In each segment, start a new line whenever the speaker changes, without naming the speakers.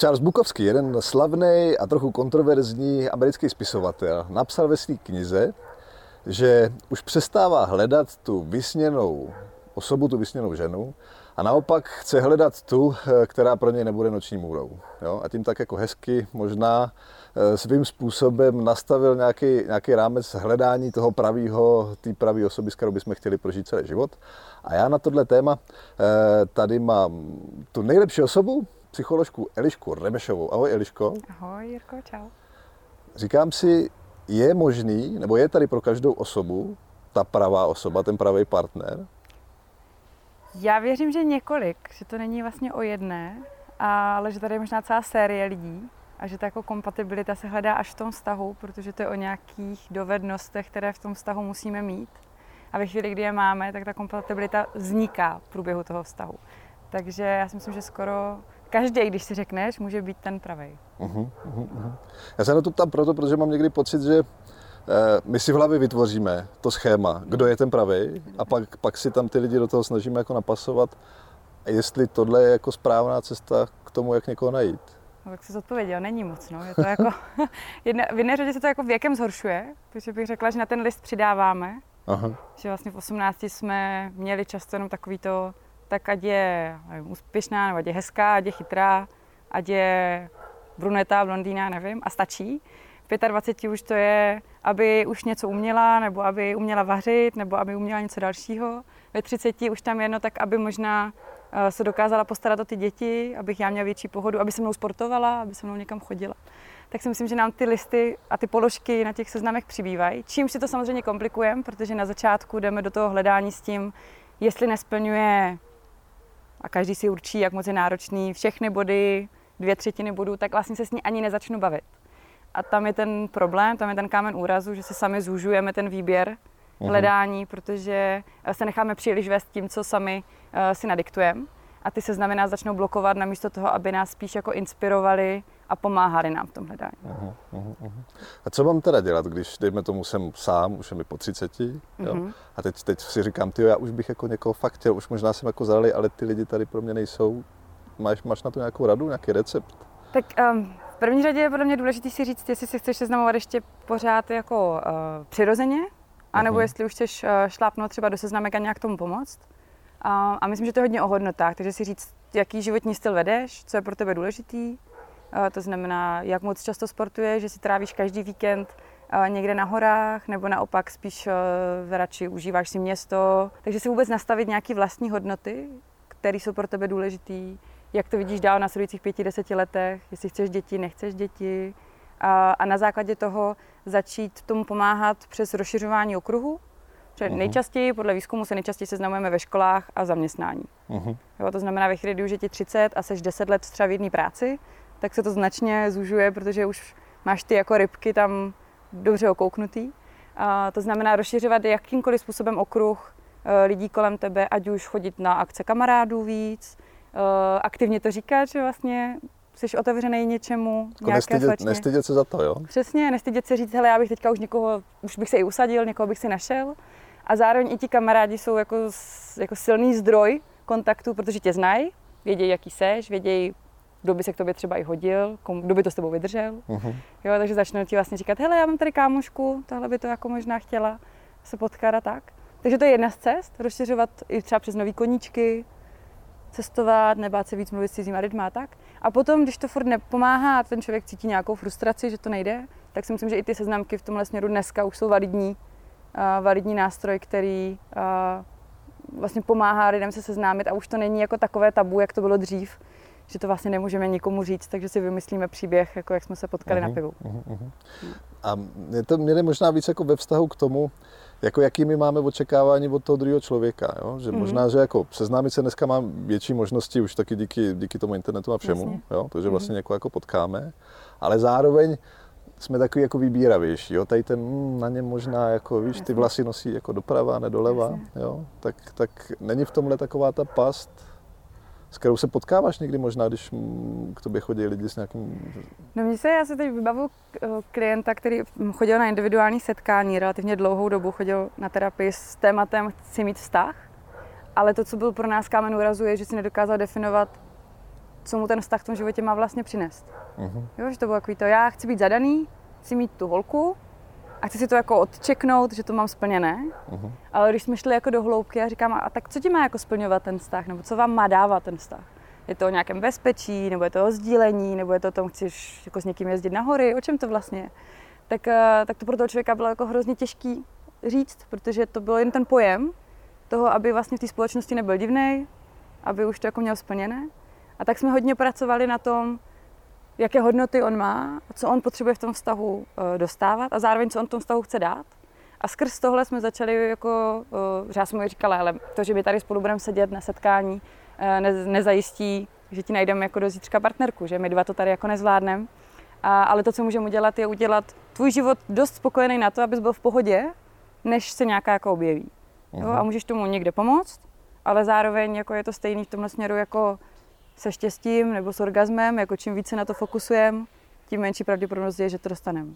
Charles Bukowski, jeden slavný a trochu kontroverzní americký spisovatel, napsal ve své knize, že už přestává hledat tu vysněnou osobu, tu vysněnou ženu a naopak chce hledat tu, která pro něj nebude noční můrou. Jo? A tím tak jako hezky možná eh, svým způsobem nastavil nějaký, nějaký rámec hledání toho pravého, té pravé osoby, s kterou bychom chtěli prožít celý život. A já na tohle téma eh, tady mám tu nejlepší osobu, psycholožku Elišku Remešovou. Ahoj Eliško.
Ahoj Jirko, čau.
Říkám si, je možný, nebo je tady pro každou osobu ta pravá osoba, ten pravý partner?
Já věřím, že několik, že to není vlastně o jedné, ale že tady je možná celá série lidí a že ta jako kompatibilita se hledá až v tom vztahu, protože to je o nějakých dovednostech, které v tom vztahu musíme mít. A ve chvíli, kdy je máme, tak ta kompatibilita vzniká v průběhu toho vztahu. Takže já si myslím, že skoro každý, když si řekneš, může být ten pravý. Uh-huh,
uh-huh. Já se na to ptám proto, protože mám někdy pocit, že eh, my si v hlavě vytvoříme to schéma, kdo je ten pravý, a pak, pak si tam ty lidi do toho snažíme jako napasovat, jestli tohle je jako správná cesta k tomu, jak někoho najít.
No, tak jsi odpověděl, není moc. No. Je to jako, jedna, v jedné řadě se to jako věkem zhoršuje, protože bych řekla, že na ten list přidáváme. Aha. Že vlastně v 18 jsme měli často jenom takový to, tak ať je nevím, úspěšná, nebo ať je hezká, ať je chytrá, ať je bruneta, blondýna, nevím, a stačí. V 25 už to je, aby už něco uměla, nebo aby uměla vařit, nebo aby uměla něco dalšího. Ve 30 už tam jedno tak, aby možná eh, se dokázala postarat o ty děti, abych já měla větší pohodu, aby se mnou sportovala, aby se mnou někam chodila. Tak si myslím, že nám ty listy a ty položky na těch seznamech přibývají. Čím si to samozřejmě komplikujeme, protože na začátku jdeme do toho hledání s tím, jestli nesplňuje a každý si určí, jak moc je náročný, všechny body, dvě třetiny bodů, tak vlastně se s ní ani nezačnu bavit. A tam je ten problém, tam je ten kámen úrazu, že si sami zúžujeme ten výběr uh-huh. hledání, protože se necháme příliš vést tím, co sami uh, si nadiktujeme. A ty se znamená začnou blokovat namísto toho, aby nás spíš jako inspirovali a pomáhali nám v tom hledání. Uh-huh, uh-huh.
A co mám teda dělat, když, dejme tomu, jsem sám, už je mi po 30, uh-huh. jo, mhm. a teď, teď si říkám, ty já už bych jako někoho fakt chtěl, už možná jsem jako zralý, ale ty lidi tady pro mě nejsou. Máš, máš na to nějakou radu, nějaký recept?
Tak um, v první řadě je podle mě důležité si říct, jestli se chceš seznamovat ještě pořád jako uh, přirozeně, anebo uh-huh. jestli už chceš uh, šlápnout třeba do seznamek a nějak tomu pomoct. Uh, a myslím, že to je hodně o hodnotách, takže si říct, jaký životní styl vedeš, co je pro tebe důležitý, to znamená, jak moc často sportuješ, že si trávíš každý víkend někde na horách, nebo naopak spíš radši užíváš si město. Takže si vůbec nastavit nějaké vlastní hodnoty, které jsou pro tebe důležité, jak to vidíš dál na následujících pěti, deseti letech, jestli chceš děti, nechceš děti. A, a na základě toho začít tomu pomáhat přes rozšiřování okruhu, Uh-huh. Nejčastěji, podle výzkumu, se nejčastěji seznamujeme ve školách a zaměstnání. Uh-huh. Jo, to znamená, ve chvíli, kdy už je ti 30 a seš 10 let třeba v jedné práci, tak se to značně zužuje, protože už máš ty jako rybky tam dobře okouknutý. A to znamená rozšiřovat jakýmkoliv způsobem okruh eh, lidí kolem tebe, ať už chodit na akce kamarádů víc, eh, aktivně to říkat, že vlastně jsi otevřený něčemu,
jako nějaké nestydět, nestydět se za to, jo?
Přesně, nestydět se říct, hele, já bych teďka už někoho, už bych se i usadil, někoho bych si našel. A zároveň i ti kamarádi jsou jako, jako silný zdroj kontaktu, protože tě znají, vědějí, jaký seš, vědějí, kdo by se k tobě třeba i hodil, komu, kdo by to s tebou vydržel. Uh-huh. Jo, takže začnou ti vlastně říkat, hele, já mám tady kámošku, tohle by to jako možná chtěla se potkat a tak. Takže to je jedna z cest, rozšiřovat i třeba přes nový koníčky, cestovat, nebát se víc mluvit s cizíma lidma a tak. A potom, když to furt nepomáhá a ten člověk cítí nějakou frustraci, že to nejde, tak si myslím, že i ty seznamky v tomhle směru dneska už jsou validní, uh, validní nástroj, který uh, vlastně pomáhá lidem se seznámit a už to není jako takové tabu, jak to bylo dřív, že to vlastně nemůžeme nikomu říct, takže si vymyslíme příběh, jako jak jsme se potkali uh-huh, na pivu. Uh-huh.
A mě to měli možná víc jako ve vztahu k tomu, jako jaký my máme očekávání od toho druhého člověka. Jo? Že mm-hmm. možná, že jako seznámit se dneska mám větší možnosti už taky díky, díky tomu internetu a všemu, jo? to, že vlastně mm-hmm. někoho jako potkáme, ale zároveň jsme takový jako vybíravější, jo? tady ten mm, na něm možná, jako víš, ty vlasy nosí jako doprava, ne doleva, jo? Tak, tak není v tomhle taková ta past, s kterou se potkáváš někdy možná, když k tobě chodí lidi s nějakým...
No mně se, já se teď vybavu eh, klienta, který chodil na individuální setkání relativně dlouhou dobu, chodil na terapii s tématem chci mít vztah, ale to, co byl pro nás kámen úrazu, je, že si nedokázal definovat, co mu ten vztah v tom životě má vlastně přinést. Uh-huh. Jo, že to bylo takový to, já chci být zadaný, chci mít tu holku a chci si to jako odčeknout, že to mám splněné. Uh-huh. Ale když jsme šli jako do hloubky a říkám, a tak co ti má jako splňovat ten vztah, nebo co vám má dávat ten vztah? Je to o nějakém bezpečí, nebo je to o sdílení, nebo je to o tom, chceš jako s někým jezdit na hory, o čem to vlastně je? Tak, eh, tak to pro toho člověka bylo jako hrozně těžký říct, protože to byl jen ten pojem toho, aby vlastně v té společnosti nebyl divný, aby už to jako měl splněné. A tak jsme hodně pracovali na tom, jaké hodnoty on má, co on potřebuje v tom vztahu eh, dostávat a zároveň, co on v tom vztahu chce dát. A skrz tohle jsme začali jako, eh, že já jsem mu říkala, ale to, že my tady spolu budeme sedět na setkání, eh, ne, nezajistí, že ti najdeme jako do zítřka partnerku, že my dva to tady jako nezvládneme. A, ale to, co můžeme udělat, je udělat tvůj život dost spokojený na to, abys byl v pohodě, než se nějaká jako objeví. Jo? A můžeš tomu někde pomoct, ale zároveň jako je to stejný v tomhle směru jako se štěstím nebo s orgasmem, jako čím více na to fokusujeme, tím menší pravděpodobnost je, že to dostaneme.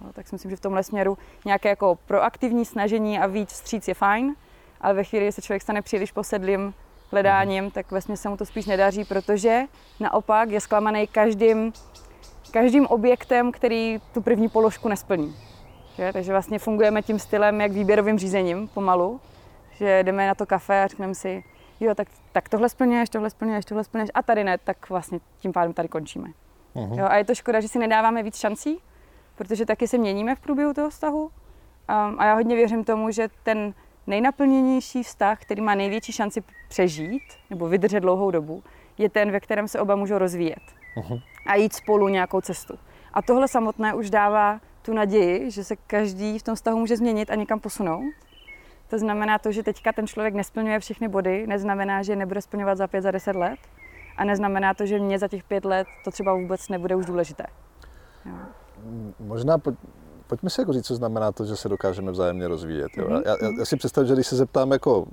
No, tak si myslím, že v tomhle směru nějaké jako proaktivní snažení a víc vstříc je fajn, ale ve chvíli, kdy se člověk stane příliš posedlým hledáním, tak vlastně se mu to spíš nedaří, protože naopak je zklamaný každým, každým objektem, který tu první položku nesplní. Že? Takže vlastně fungujeme tím stylem, jak výběrovým řízením pomalu, že jdeme na to kafe a řekneme si, jo, tak, tak tohle splňuješ, tohle splňuješ, tohle splňuješ a tady ne, tak vlastně tím pádem tady končíme. Uh-huh. Jo, a je to škoda, že si nedáváme víc šancí, protože taky se měníme v průběhu toho vztahu. Um, a já hodně věřím tomu, že ten nejnaplněnější vztah, který má největší šanci přežít nebo vydržet dlouhou dobu, je ten, ve kterém se oba můžou rozvíjet uh-huh. a jít spolu nějakou cestu. A tohle samotné už dává tu naději, že se každý v tom vztahu může změnit a někam posunout to znamená to, že teďka ten člověk nesplňuje všechny body, neznamená, že nebude splňovat za pět, za deset let a neznamená to, že mě za těch pět let to třeba vůbec nebude už důležité. Jo.
Možná po, pojďme si jako říct, co znamená to, že se dokážeme vzájemně rozvíjet. Jo? Mm-hmm. Já, já, já si představím, že když se zeptám jako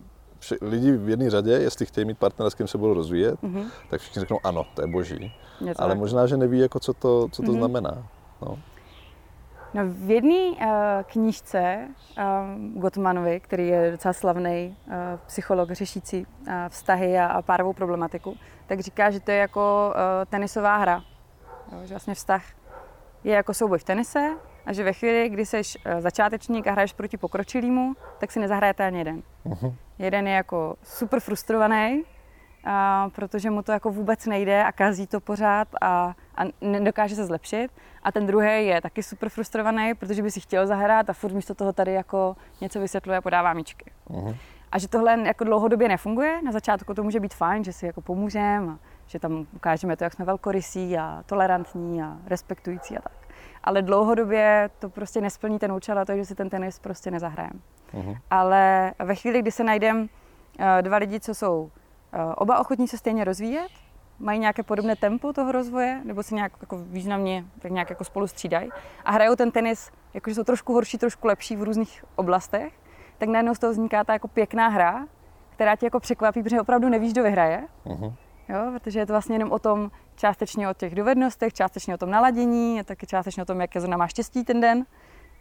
lidi v jedné řadě, jestli chtějí mít partnera, s kým se budou rozvíjet, mm-hmm. tak všichni řeknou ano, to je boží. Něco Ale tak. možná, že neví, jako, co to, co to mm-hmm. znamená. No.
No, v jedné uh, knížce uh, Gottmanovi, který je docela slavný uh, psycholog řešící uh, vztahy a, a párovou problematiku, tak říká, že to je jako uh, tenisová hra. Jo, že vlastně vztah je jako souboj v tenise a že ve chvíli, kdy jsi uh, začátečník a hraješ proti pokročilýmu, tak si nezahrajete ani jeden. Uh-huh. Jeden je jako super frustrovaný, a, protože mu to jako vůbec nejde a kazí to pořád a, a nedokáže se zlepšit. A ten druhý je taky super frustrovaný, protože by si chtěl zahrát a furt místo toho tady jako něco vysvětluje a podává míčky. Uh-huh. A že tohle jako dlouhodobě nefunguje. Na začátku to může být fajn, že si jako pomůžeme, a že tam ukážeme to, jak jsme velkorysí a tolerantní a respektující a tak. Ale dlouhodobě to prostě nesplní ten účel a to, že si ten tenis prostě nezahrajeme. Uh-huh. Ale ve chvíli, kdy se najdeme uh, dva lidi, co jsou Eh, oba ochotní se stejně rozvíjet, mají nějaké podobné tempo toho rozvoje, nebo se nějak jako významně tak nějak jako spolu střídají a hrajou ten tenis, jakože jsou trošku horší, trošku lepší v různých oblastech, tak najednou z toho vzniká ta jako pěkná hra, která tě jako překvapí, protože opravdu nevíš, kdo vyhraje. Uh-huh. Jo, protože je to vlastně jenom o tom, částečně o těch dovednostech, částečně o tom naladění, a taky částečně o tom, jaké zrovna máš štěstí ten den.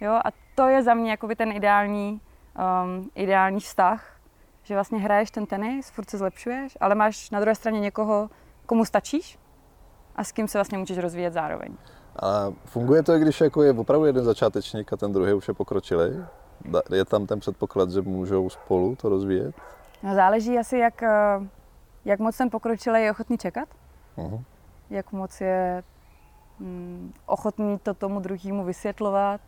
Jo, a to je za mě jako ten ideální, um, ideální vztah, že vlastně hraješ ten tenis, furt se zlepšuješ, ale máš na druhé straně někoho, komu stačíš a s kým se vlastně můžeš rozvíjet zároveň.
A funguje to, když jako je opravdu jeden začátečník a ten druhý už je pokročilý? Je tam ten předpoklad, že můžou spolu to rozvíjet?
No, záleží asi, jak, eh, jak moc ten pokročilý je ochotný čekat, uh-huh. jak moc je mm, ochotný to tomu druhému vysvětlovat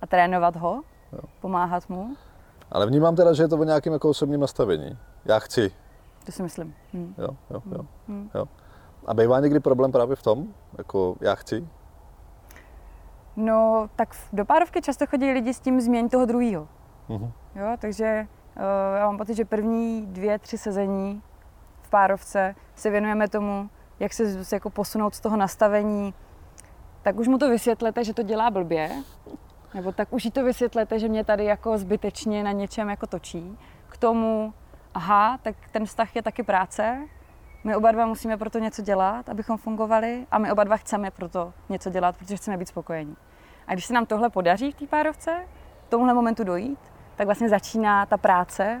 a trénovat ho, jo. pomáhat mu.
Ale vnímám teda, že je to o nějakém jako osobním nastavení. Já chci.
To si myslím.
Hmm. Jo, jo, jo, hmm. jo. A bývá někdy problém právě v tom, jako já chci?
No, tak do párovky často chodí lidi s tím změň toho druhého. Uh-huh. Jo, takže uh, já mám pocit, že první dvě, tři sezení v párovce se věnujeme tomu, jak se, se jako posunout z toho nastavení, tak už mu to vysvětlete, že to dělá blbě nebo tak už jí to vysvětlete, že mě tady jako zbytečně na něčem jako točí. K tomu, aha, tak ten vztah je taky práce, my oba dva musíme pro to něco dělat, abychom fungovali a my oba dva chceme pro to něco dělat, protože chceme být spokojení. A když se nám tohle podaří v té párovce, k tomuhle momentu dojít, tak vlastně začíná ta práce,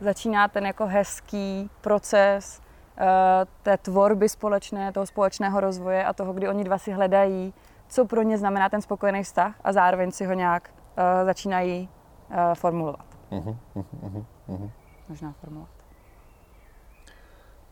začíná ten jako hezký proces té tvorby společné, toho společného rozvoje a toho, kdy oni dva si hledají, co pro ně znamená ten spokojený vztah a zároveň si ho nějak uh, začínají uh, formulovat. Uh-huh, uh-huh, uh-huh. Možná formulovat.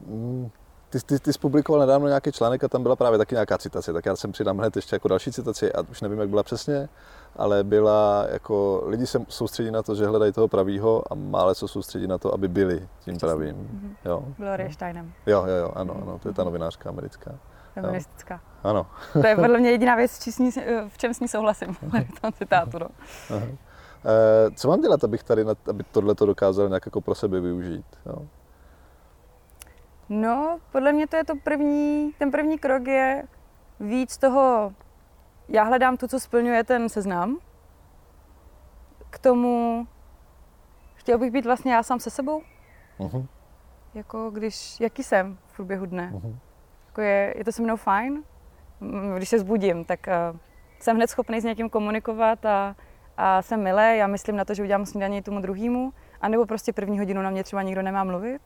Mm, ty, ty, ty jsi publikoval nedávno nějaký článek a tam byla právě taky nějaká citace, tak já jsem přidám hned ještě jako další citaci a už nevím, jak byla přesně, ale byla jako, lidi se soustředí na to, že hledají toho pravýho a mále se soustředí na to, aby byli tím pravým.
Mm-hmm. Jo. Gloria Steinem.
Jo, jo, jo, ano, ano, to je ta novinářka americká.
Feministická.
Ano.
to je podle mě jediná věc, ní, v čem s ní souhlasím, v tom citátu. No. Aha.
E, co mám dělat, abych tady, aby tohle to dokázal nějak jako pro sebe využít? Jo?
No, podle mě to je to první, ten první krok je víc toho, já hledám to, co splňuje ten seznam. K tomu chtěl bych být vlastně já sám se sebou. Uh-huh. Jako když, jaký jsem v průběhu dne. Uh-huh. Jako je, je to se mnou fajn. Když se zbudím, tak uh, jsem hned schopný s někým komunikovat a, a jsem milé. Já myslím na to, že udělám snídaní tomu druhému. A nebo prostě první hodinu na mě třeba nikdo nemá mluvit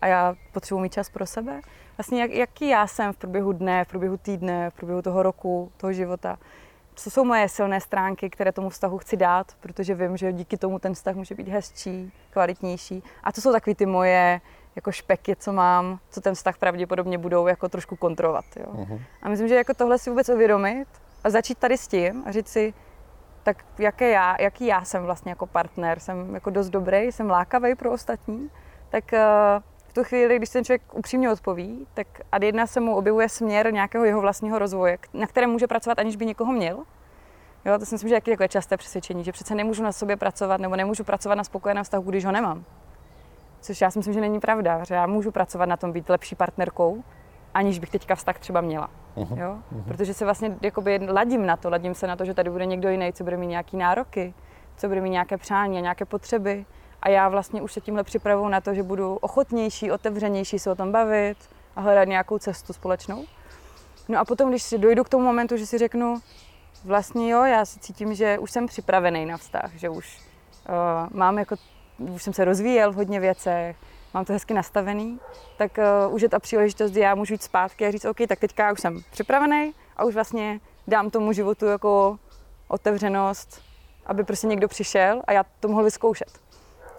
a já potřebuji mít čas pro sebe. Vlastně jak, jaký já jsem v průběhu dne, v průběhu týdne, v průběhu toho roku, toho života. Co jsou moje silné stránky, které tomu vztahu chci dát, protože vím, že díky tomu ten vztah může být hezčí, kvalitnější. A to jsou takové ty moje jako špeky, co mám, co ten vztah pravděpodobně budou jako trošku kontrolovat. Jo. Uh-huh. A myslím, že jako tohle si vůbec uvědomit a začít tady s tím a říct si, tak jaké já, jaký já jsem vlastně jako partner, jsem jako dost dobrý, jsem lákavý pro ostatní, tak uh, tu chvíli, když ten člověk upřímně odpoví, tak ad jedna se mu objevuje směr nějakého jeho vlastního rozvoje, na kterém může pracovat, aniž by někoho měl. Jo, to si myslím, že je jako časté přesvědčení, že přece nemůžu na sobě pracovat nebo nemůžu pracovat na spokojeném vztahu, když ho nemám. Což já si myslím, že není pravda, že já můžu pracovat na tom být lepší partnerkou, aniž bych teďka vztah třeba měla. Uh-huh, jo? Uh-huh. Protože se vlastně jakoby ladím na to, ladím se na to, že tady bude někdo jiný, co bude mít nějaký nároky, co bude mít nějaké přání a nějaké potřeby, a já vlastně už se tímhle připravuju na to, že budu ochotnější, otevřenější se o tom bavit a hledat nějakou cestu společnou. No a potom, když si dojdu k tomu momentu, že si řeknu, vlastně jo, já si cítím, že už jsem připravený na vztah, že už uh, mám jako, už jsem se rozvíjel v hodně věcech, mám to hezky nastavený, tak uh, už je ta příležitost, kdy já můžu jít zpátky a říct, OK, tak teďka už jsem připravený a už vlastně dám tomu životu jako otevřenost, aby prostě někdo přišel a já to mohl vyzkoušet.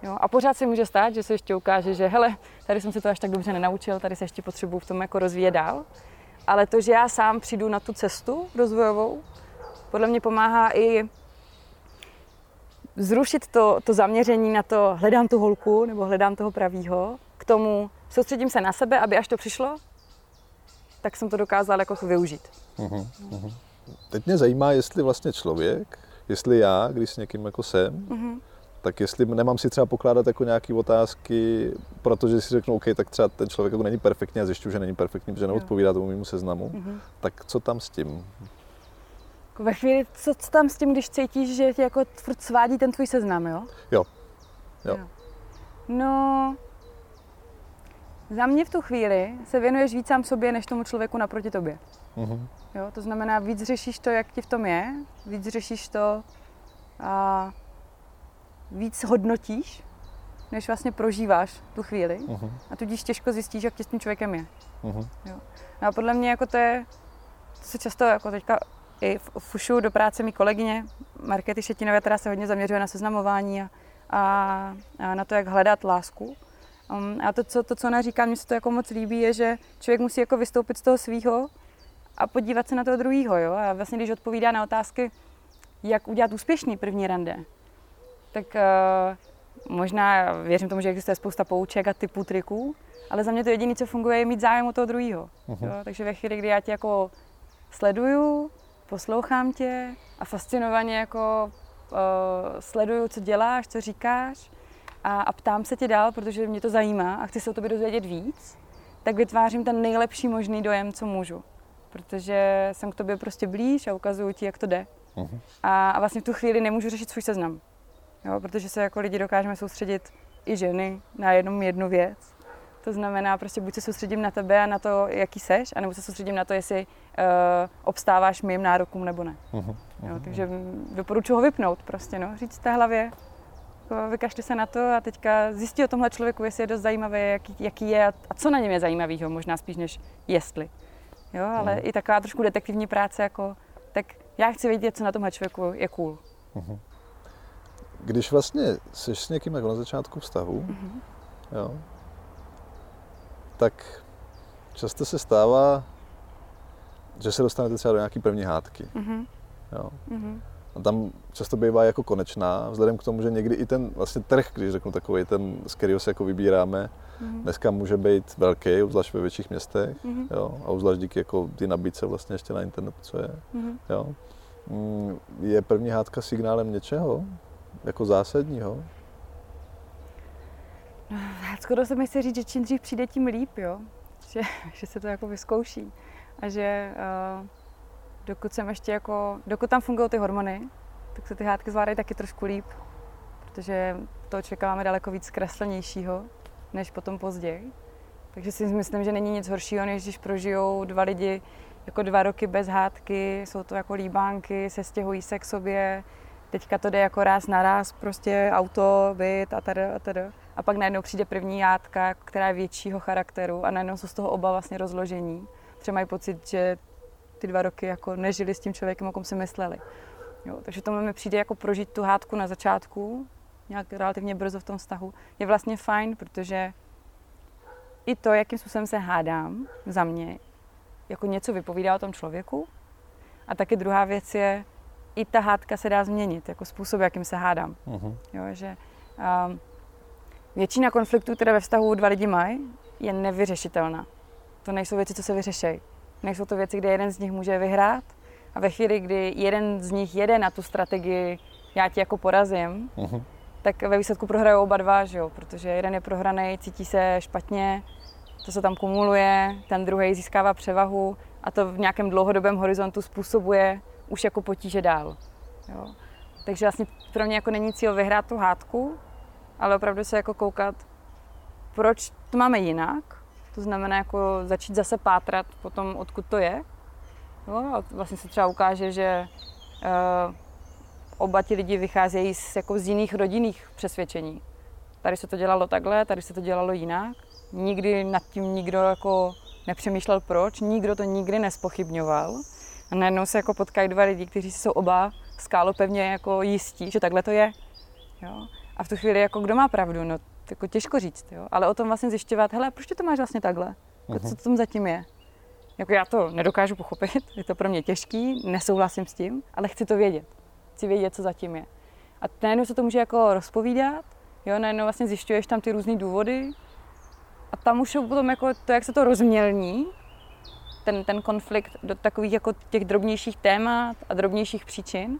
Jo, a pořád se může stát, že se ještě ukáže, že hele, tady jsem se to až tak dobře nenaučil, tady se ještě potřebuju v tom jako rozvíjet dál. Ale to, že já sám přijdu na tu cestu rozvojovou, podle mě pomáhá i zrušit to, to zaměření na to, hledám tu holku nebo hledám toho pravýho, k tomu soustředím se na sebe, aby až to přišlo, tak jsem to dokázal jako využít. Uh-huh,
uh-huh. Teď mě zajímá, jestli vlastně člověk, jestli já, když s někým jako jsem, uh-huh tak jestli nemám si třeba pokládat jako nějaké otázky, protože si řeknu, OK, tak třeba ten člověk jako není perfektní a zjišťuju, že není perfektní, protože neodpovídá tomu mému seznamu, mm-hmm. tak co tam s tím?
Ve chvíli, co, co tam s tím, když cítíš, že tě jako furt svádí ten tvůj seznam, jo?
Jo. Jo. jo.
No, za mě v tu chvíli se věnuješ víc sám sobě, než tomu člověku naproti tobě. Mm-hmm. Jo, to znamená, víc řešíš to, jak ti v tom je, víc řešíš to, a víc hodnotíš, než vlastně prožíváš tu chvíli. Uh-huh. A tudíž těžko zjistíš, jak tě s tím člověkem je. Uh-huh. Jo. No a podle mě jako to je, to se často jako teďka i fušu do práce mi kolegyně Markety Šetinové, která se hodně zaměřuje na seznamování a, a, a na to, jak hledat lásku. Um, a to co, to, co ona říká, mně se to jako moc líbí, je, že člověk musí jako vystoupit z toho svýho a podívat se na toho druhého. Jo? A vlastně, když odpovídá na otázky, jak udělat úspěšný první rande, tak uh, možná věřím tomu, že existuje spousta pouček a typů triků, ale za mě to jediné, co funguje, je mít zájem o toho druhého. Uh-huh. Takže ve chvíli, kdy já tě jako sleduju, poslouchám tě a fascinovaně jako uh, sleduju, co děláš, co říkáš a, a ptám se tě dál, protože mě to zajímá a chci se o tobě dozvědět víc, tak vytvářím ten nejlepší možný dojem, co můžu. Protože jsem k tobě prostě blíž a ukazuju ti, jak to jde. Uh-huh. A, a vlastně v tu chvíli nemůžu řešit svůj seznam. Jo, protože se jako lidi dokážeme soustředit i ženy na jenom jednu věc. To znamená, prostě buď se soustředím na tebe a na to, jaký seš, anebo se soustředím na to, jestli uh, obstáváš mým nárokům nebo ne. Uh-huh, uh-huh. Jo, takže doporučuji ho vypnout prostě, no, říct té hlavě, Jako vykašli se na to a teďka zjistí o tomhle člověku, jestli je dost zajímavý, jaký, jaký je a, a co na něm je zajímavého, možná spíš než jestli. Jo, ale mm. i taková trošku detektivní práce, jako, tak já chci vědět, co na tomhle člověku je cool. Mm-hmm.
Když vlastně jsi s někým jako na začátku vztahu, mm-hmm. jo, tak často se stává, že se dostanete třeba do nějaký první hádky. Mm-hmm. Jo. Mm-hmm. A tam často bývá jako konečná, vzhledem k tomu, že někdy i ten vlastně trh, když řeknu takový, ten, z kterého se jako vybíráme, mm-hmm. dneska může být velký, zvlášť ve větších městech, mm-hmm. jo, a zvlášť díky jako ty nabídce vlastně ještě na internetu, co je. Mm-hmm. Jo. Mm, je první hádka signálem něčeho? Jako zásadního?
No, skoro se mi chce říct, že čím dřív přijde, tím líp, jo. Že, že se to jako vyzkouší. A že uh, dokud jsem ještě jako, dokud tam fungují ty hormony, tak se ty hádky zvládají taky trošku líp, protože to očekáváme daleko víc zkreslenějšího, než potom později. Takže si myslím, že není nic horšího, než když prožijou dva lidi jako dva roky bez hádky, jsou to jako líbánky, se stěhují se k sobě, teďka to jde jako ráz na ráz, prostě auto, byt a tady a tady. A pak najednou přijde první jádka, která je většího charakteru a najednou jsou z toho oba vlastně rozložení. Třeba mají pocit, že ty dva roky jako nežili s tím člověkem, o kom si mysleli. Jo, takže to mi přijde jako prožít tu hádku na začátku, nějak relativně brzo v tom vztahu, je vlastně fajn, protože i to, jakým způsobem se hádám za mě, jako něco vypovídá o tom člověku. A taky druhá věc je, i ta hádka se dá změnit, jako způsob, jakým se hádám. Uh-huh. Jo, že um, většina konfliktů, které ve vztahu dva lidi mají, je nevyřešitelná. To nejsou věci, co se vyřešejí. Nejsou to věci, kde jeden z nich může vyhrát a ve chvíli, kdy jeden z nich jede na tu strategii, já ti jako porazím, uh-huh. tak ve výsledku prohrajou oba dva, že jo? protože jeden je prohraný, cítí se špatně, to se tam kumuluje, ten druhý získává převahu a to v nějakém dlouhodobém horizontu způsobuje už jako potíže dál. Jo? Takže vlastně pro mě jako není cíl vyhrát tu hádku, ale opravdu se jako koukat, proč to máme jinak, to znamená jako začít zase pátrat po tom, odkud to je. Jo? A vlastně se třeba ukáže, že uh, oba ti lidi vycházejí z, jako z jiných rodinných přesvědčení. Tady se to dělalo takhle, tady se to dělalo jinak. Nikdy nad tím nikdo jako nepřemýšlel proč, nikdo to nikdy nespochybňoval. A najednou se jako potkají dva lidi, kteří jsou oba skálopevně jako jistí, že takhle to je. Jo? A v tu chvíli jako kdo má pravdu? No jako těžko říct, jo? ale o tom vlastně zjišťovat, hele, proč to máš vlastně takhle? Uh-huh. Co tam zatím je? Jako já to nedokážu pochopit, je to pro mě těžký, nesouhlasím s tím, ale chci to vědět. Chci vědět, co zatím je. A najednou se to může jako rozpovídat, jo, najednou vlastně zjišťuješ tam ty různé důvody a tam už potom jako to, jak se to rozmělní, ten, ten konflikt do takových jako těch drobnějších témat a drobnějších příčin,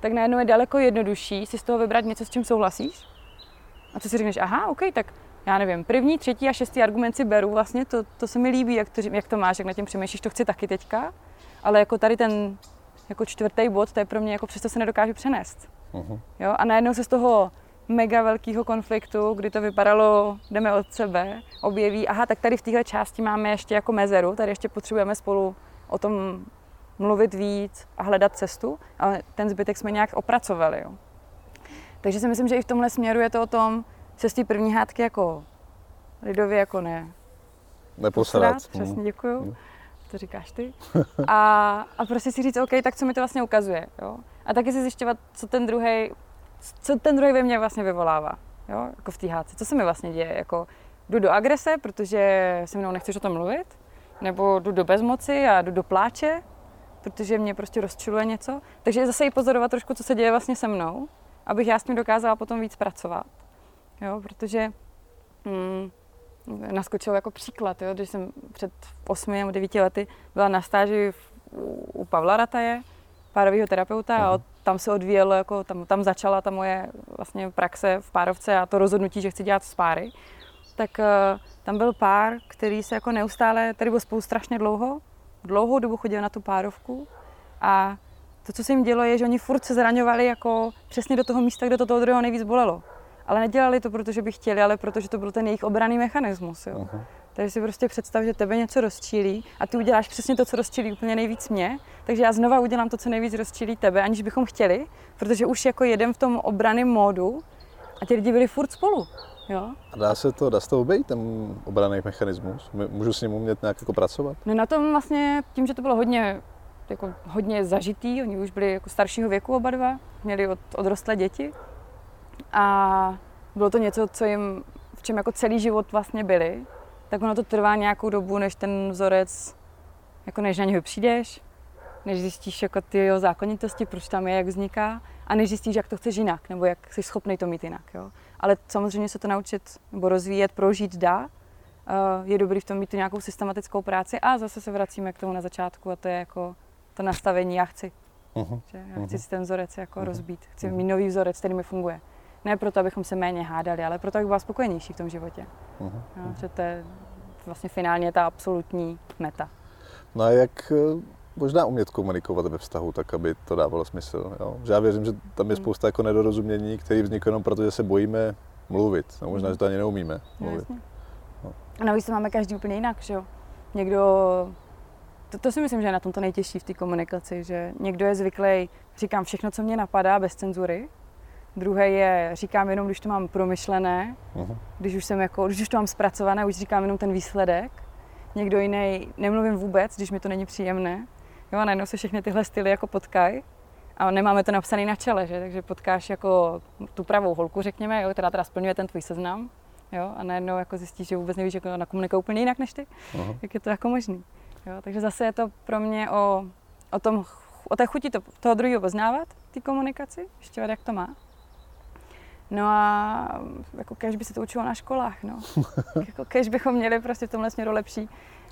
tak najednou je daleko jednodušší si z toho vybrat něco, s čím souhlasíš. A co si řekneš, aha, OK, tak já nevím, první, třetí a šestý argument si beru, vlastně to, to se mi líbí, jak to, jak to máš, jak na tím přemýšlíš, to chci taky teďka, ale jako tady ten jako čtvrtý bod, to je pro mě, jako přesto se nedokážu přenést. Uh-huh. Jo? A najednou se z toho mega velkého konfliktu, kdy to vypadalo, jdeme od sebe, objeví, aha, tak tady v téhle části máme ještě jako mezeru, tady ještě potřebujeme spolu o tom mluvit víc a hledat cestu, ale ten zbytek jsme nějak opracovali. Jo. Takže si myslím, že i v tomhle směru je to o tom, se z té první hádky jako lidově jako ne.
Neposrat.
Přesně, mhm. děkuju. Mm. To říkáš ty. A, a prostě si říct, OK, tak co mi to vlastně ukazuje. Jo? A taky si zjišťovat, co ten druhý co ten druhý ve mně vlastně vyvolává, jo? jako v té hádce. Co se mi vlastně děje? Jako, jdu do agrese, protože se mnou nechceš o tom mluvit? Nebo jdu do bezmoci a jdu do pláče, protože mě prostě rozčiluje něco? Takže zase i pozorovat trošku, co se děje vlastně se mnou, abych já s tím dokázala potom víc pracovat. Jo? Protože hmm, naskočil jako příklad, jo? když jsem před 8 nebo 9 lety byla na stáži v, u Pavla Rataje, párového terapeuta a od, tam se odvíjelo, jako tam, tam začala ta moje vlastně praxe v párovce a to rozhodnutí, že chci dělat s páry, tak uh, tam byl pár, který se jako neustále, tady byl spolu strašně dlouho, dlouhou dobu chodil na tu párovku a to, co se jim dělo, je, že oni furt se zraňovali jako přesně do toho místa, kde to toho druhého nejvíc bolelo. Ale nedělali to, protože by chtěli, ale protože to byl ten jejich obraný mechanismus. Jo. Uh-huh. Takže si prostě představ, že tebe něco rozčílí a ty uděláš přesně to, co rozčílí úplně nejvíc mě. Takže já znova udělám to, co nejvíc rozčílí tebe, aniž bychom chtěli, protože už jako jedem v tom obraném módu A ti lidi byli furt spolu. Jo?
A dá se to, dá se to obejít, ten obraný mechanismus? Můžu s ním umět nějak jako pracovat?
No na tom vlastně, tím, že to bylo hodně, jako hodně zažitý, oni už byli jako staršího věku oba dva, měli od, odrostlé děti a bylo to něco, co jim, v čem jako celý život vlastně byli, tak ono to trvá nějakou dobu, než ten vzorec, jako než na něho přijdeš, než zjistíš jako ty jeho zákonitosti, proč tam je, jak vzniká a než zjistíš, jak to chceš jinak, nebo jak jsi schopný to mít jinak. Jo. Ale samozřejmě se to naučit nebo rozvíjet, prožít dá. Je dobrý v tom mít tu nějakou systematickou práci a zase se vracíme k tomu na začátku a to je jako to nastavení já chci. Uh-huh. Že já chci uh-huh. si ten vzorec jako uh-huh. rozbít. Chci uh-huh. mít nový vzorec, který mi funguje. Ne proto, abychom se méně hádali, ale proto, abych byla spokojenější v tom životě. Uh-huh. No, že to je vlastně finálně ta absolutní meta.
No a jak eh, možná umět komunikovat ve vztahu tak, aby to dávalo smysl. Jo? Že já věřím, že tam je hmm. spousta jako nedorozumění, které vzniknou jenom proto, že se bojíme mluvit. No, možná, hmm. že to ani neumíme mluvit.
No. A navíc to máme každý úplně jinak, že jo? Někdo, to, to si myslím, že je na tom to nejtěžší v té komunikaci, že někdo je zvyklý, říkám všechno, co mě napadá, bez cenzury, Druhé je, říkám jenom, když to mám promyšlené, uh-huh. když už jsem jako, když už to mám zpracované, už říkám jenom ten výsledek. Někdo jiný, nemluvím vůbec, když mi to není příjemné. Jo, a najednou se všechny tyhle styly jako potkají a nemáme to napsané na čele, že? takže potkáš jako tu pravou holku, řekněme, jo, která teda splňuje ten tvůj seznam, jo, a najednou jako zjistíš, že vůbec nevíš, jako nakomunikuje úplně jinak než ty, uh-huh. jak je to jako možný. Jo, takže zase je to pro mě o, o, tom, o té chuti to, toho druhého poznávat, ty komunikaci, ještě jak to má. No a jako kež by se to učilo na školách, no. jako kež bychom měli prostě v tomhle směru lepší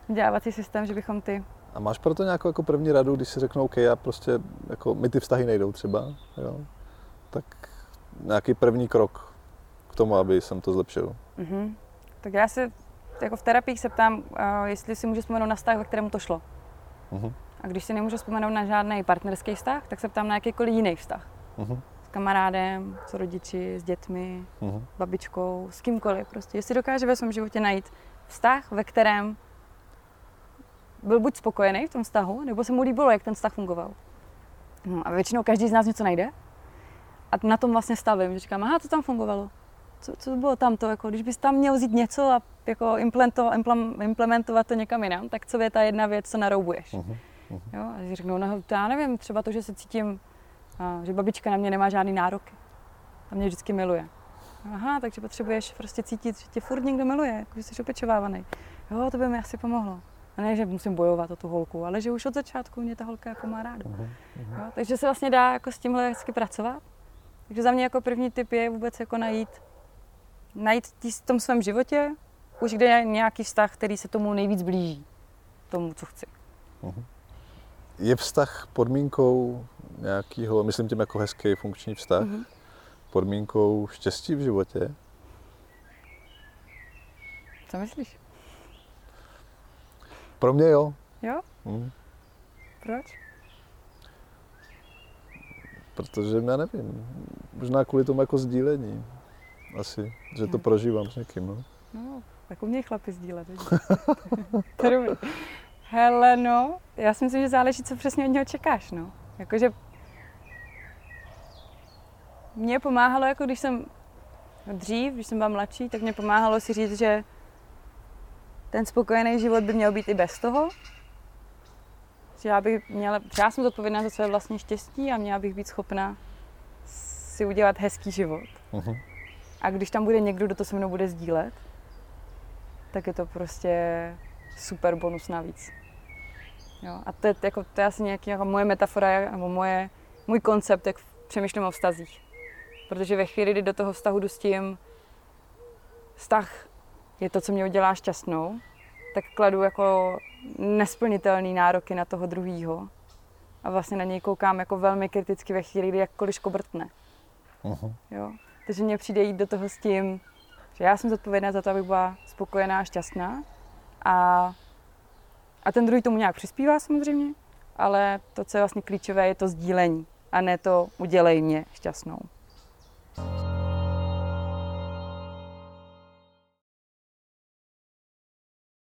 vzdělávací systém, že bychom ty...
A máš proto nějakou jako první radu, když si řeknou, OK, já prostě, jako my ty vztahy nejdou třeba, jo? tak nějaký první krok k tomu, aby jsem to zlepšil. Mm-hmm.
Tak já se jako v terapii se ptám, uh, jestli si můžu vzpomenout na vztah, ve kterém to šlo. Mm-hmm. A když si nemůžu vzpomenout na žádný partnerský vztah, tak se ptám na jakýkoliv jiný vztah. Mm-hmm kamarádem, s rodiči, s dětmi, uh-huh. babičkou, s kýmkoliv prostě. Jestli dokáže ve svém životě najít vztah, ve kterém byl buď spokojený v tom vztahu, nebo se mu líbilo, jak ten vztah fungoval. No a většinou každý z nás něco najde a na tom vlastně stavím, že říkám, aha, to tam fungovalo. Co, co bylo tam to, jako, když bys tam měl vzít něco a jako implementovat to někam jinam, tak co je ta jedna věc, co naroubuješ. Uh-huh. Uh-huh. Jo, a řeknou, no, já nevím, třeba to, že se cítím a že babička na mě nemá žádný nároky. A mě vždycky miluje. Aha, takže potřebuješ prostě cítit, že tě furt někdo miluje, jako že jsi opečovávaný. Jo, to by mi asi pomohlo. A ne, že musím bojovat o tu holku, ale že už od začátku mě ta holka jako má ráda. Uh-huh, uh-huh. Jo, takže se vlastně dá jako s tímhle hezky pracovat. Takže za mě jako první tip je vůbec jako najít, najít v tom svém životě už kde je nějaký vztah, který se tomu nejvíc blíží, tomu, co chci. Uh-huh.
Je vztah podmínkou nějakého, myslím tím jako hezký funkční vztah, mm-hmm. podmínkou štěstí v životě?
Co myslíš?
Pro mě jo.
Jo? Mm. Proč?
Protože já nevím, možná kvůli tomu jako sdílení. Asi, že to prožívám s někým, no.
No, tak umějí chlapi sdílet, to je dobrý. Hele, no, já si myslím, že záleží, co přesně od něho čekáš, no. Jakože mě pomáhalo, jako když jsem dřív, když jsem byla mladší, tak mě pomáhalo si říct, že ten spokojený život by měl být i bez toho. Že já bych měla, že já jsem zodpovědná za své vlastní štěstí a měla bych být schopna si udělat hezký život. Uh-huh. A když tam bude někdo, kdo to se mnou bude sdílet, tak je to prostě super bonus navíc. Jo, a to je, jako, to je asi nějaký jako moje metafora, nebo moje, můj koncept, jak přemýšlím o vztazích. Protože ve chvíli, kdy do toho vztahu jdu s tím, vztah je to, co mě udělá šťastnou, tak kladu jako nesplnitelný nároky na toho druhýho. A vlastně na něj koukám jako velmi kriticky ve chvíli, kdy jakkoliv škobrtne. Uh-huh. Jo? Takže mně přijde jít do toho s tím, že já jsem zodpovědná za to, abych byla spokojená a šťastná. A, a ten druhý tomu nějak přispívá samozřejmě, ale to, co je vlastně klíčové, je to sdílení a ne to udělej mě šťastnou. Thank you